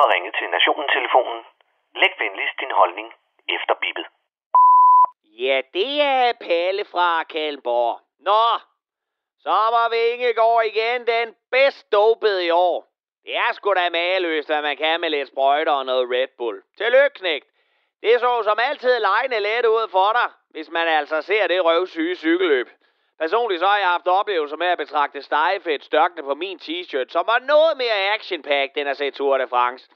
har ringet til Nationen-telefonen. Læg venligst din holdning efter bippet. Ja, det er Palle fra Kalmborg. Nå, så var Vingegaard igen den bedst dopede i år. Det er sgu da maløst, hvad man kan med lidt sprøjter og noget Red Bull. Tillykke, knægt. Det så som altid lejende let ud for dig, hvis man altså ser det røvsyge cykelløb. Personligt så har jeg haft oplevelser med at betragte stegefedt størkende på min t-shirt, som var noget mere action end at se Tour de France.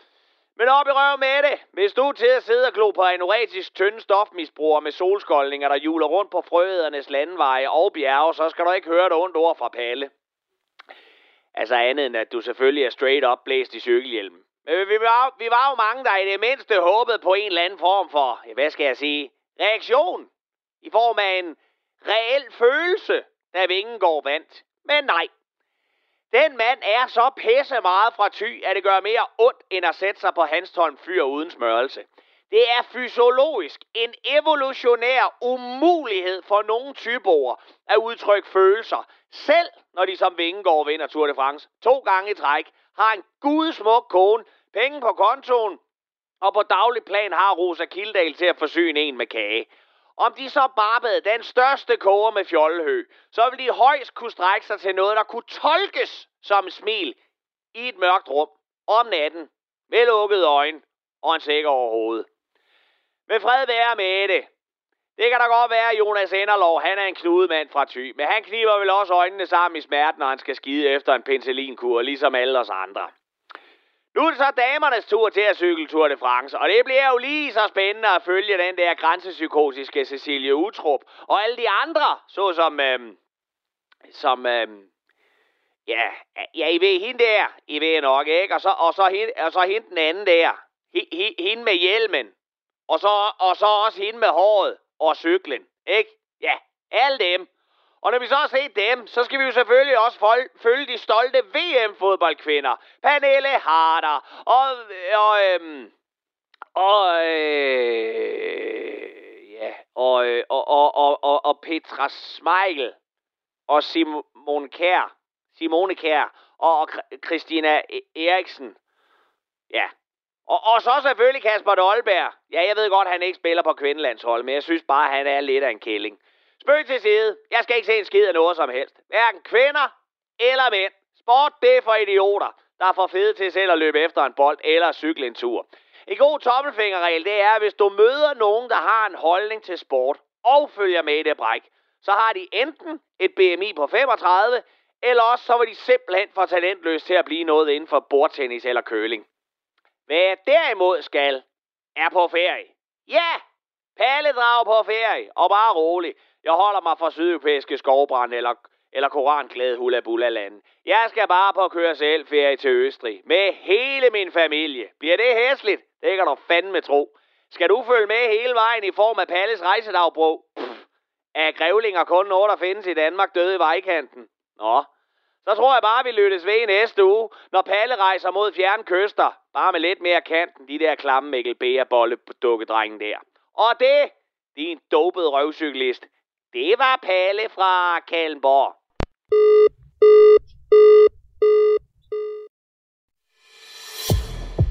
Men op i røv med det. Hvis du er til at sidde og glo på anoretisk tynde stofmisbrugere med solskoldninger, der juler rundt på frøedernes landeveje og bjerge, så skal du ikke høre et ondt ord fra Palle. Altså andet end, at du selvfølgelig er straight up blæst i cykelhjelmen. Men vi var, vi var jo mange, der i det mindste håbede på en eller anden form for, hvad skal jeg sige, reaktion. I form af en reel følelse, da Vingegaard vandt. Men nej. Den mand er så pisse meget fra ty, at det gør mere ondt, end at sætte sig på Hanstholm fyr uden smørelse. Det er fysiologisk en evolutionær umulighed for nogle typer at udtrykke følelser, selv når de som Vingegaard vinder Tour de France to gange i træk, har en gudsmuk kone, penge på kontoen, og på daglig plan har Rosa Kildal til at forsyne en med kage. Om de så barbede den største koger med fjollehø, så ville de højst kunne strække sig til noget, der kunne tolkes som smil i et mørkt rum om natten med lukkede øjne og en sikker over hovedet. Men fred være med det. Det kan da godt være, at Jonas Enderlov, han er en knudemand fra Thy, men han kniber vel også øjnene sammen i smerten, når han skal skide efter en penicillinkur, ligesom alle os andre. Nu er det så damernes tur til at cykle Tour de France, og det bliver jo lige så spændende at følge den der grænsepsykotiske Cecilie Utrup, og alle de andre, såsom, øhm, som, øhm, ja, ja, I ved hende der, I ved nok, ikke? Og så, og så, hende, og så hende den anden der, H, h, hende med hjelmen, og så, og så også hende med håret og cyklen, ikke? Ja, alle dem. Og når vi så har set dem, så skal vi jo selvfølgelig også følge de stolte VM-fodboldkvinder. Pernille Harder og, og, øhm, og, øh, ja, og, øh, og, og, og, og, og Petra Smeichel og Simone Kær, Simone Kær og, og Christina e- Eriksen. Ja, og, og så selvfølgelig Kasper Dolberg. Ja, jeg ved godt, at han ikke spiller på kvindelandshold, men jeg synes bare, at han er lidt af en kælling. Spøg til side. Jeg skal ikke se en skid af noget som helst. Hverken kvinder eller mænd. Sport, det er for idioter, der er for fede til selv at løbe efter en bold eller cykle en tur. En god tommelfingerregel, det er, at hvis du møder nogen, der har en holdning til sport og følger med i det bræk, så har de enten et BMI på 35, eller også så var de simpelthen for talentløse til at blive noget inden for bordtennis eller køling. Hvad jeg derimod skal, er på ferie. Ja, Palle drager på ferie, og bare rolig. Jeg holder mig fra sydeuropæiske skovbrand eller, eller koranklæde hula bulla land. Jeg skal bare på køre selv ferie til Østrig. Med hele min familie. Bliver det hæsligt? Det kan du fandme tro. Skal du følge med hele vejen i form af Palles rejsedagbog? Pff, er grævlinger kun noget, der findes i Danmark døde i vejkanten? Nå, så tror jeg bare, vi lyttes ved næste uge, når Palle rejser mod fjerne kyster. Bare med lidt mere kanten, de der klamme Mikkel Bære bolle dukkedrengen der. Og det, din dopede røvcyklist, det var Palle fra Kalmborg.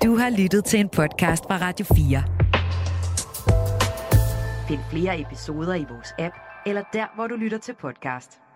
Du har lyttet til en podcast fra Radio 4. Find flere episoder i vores app, eller der, hvor du lytter til podcast.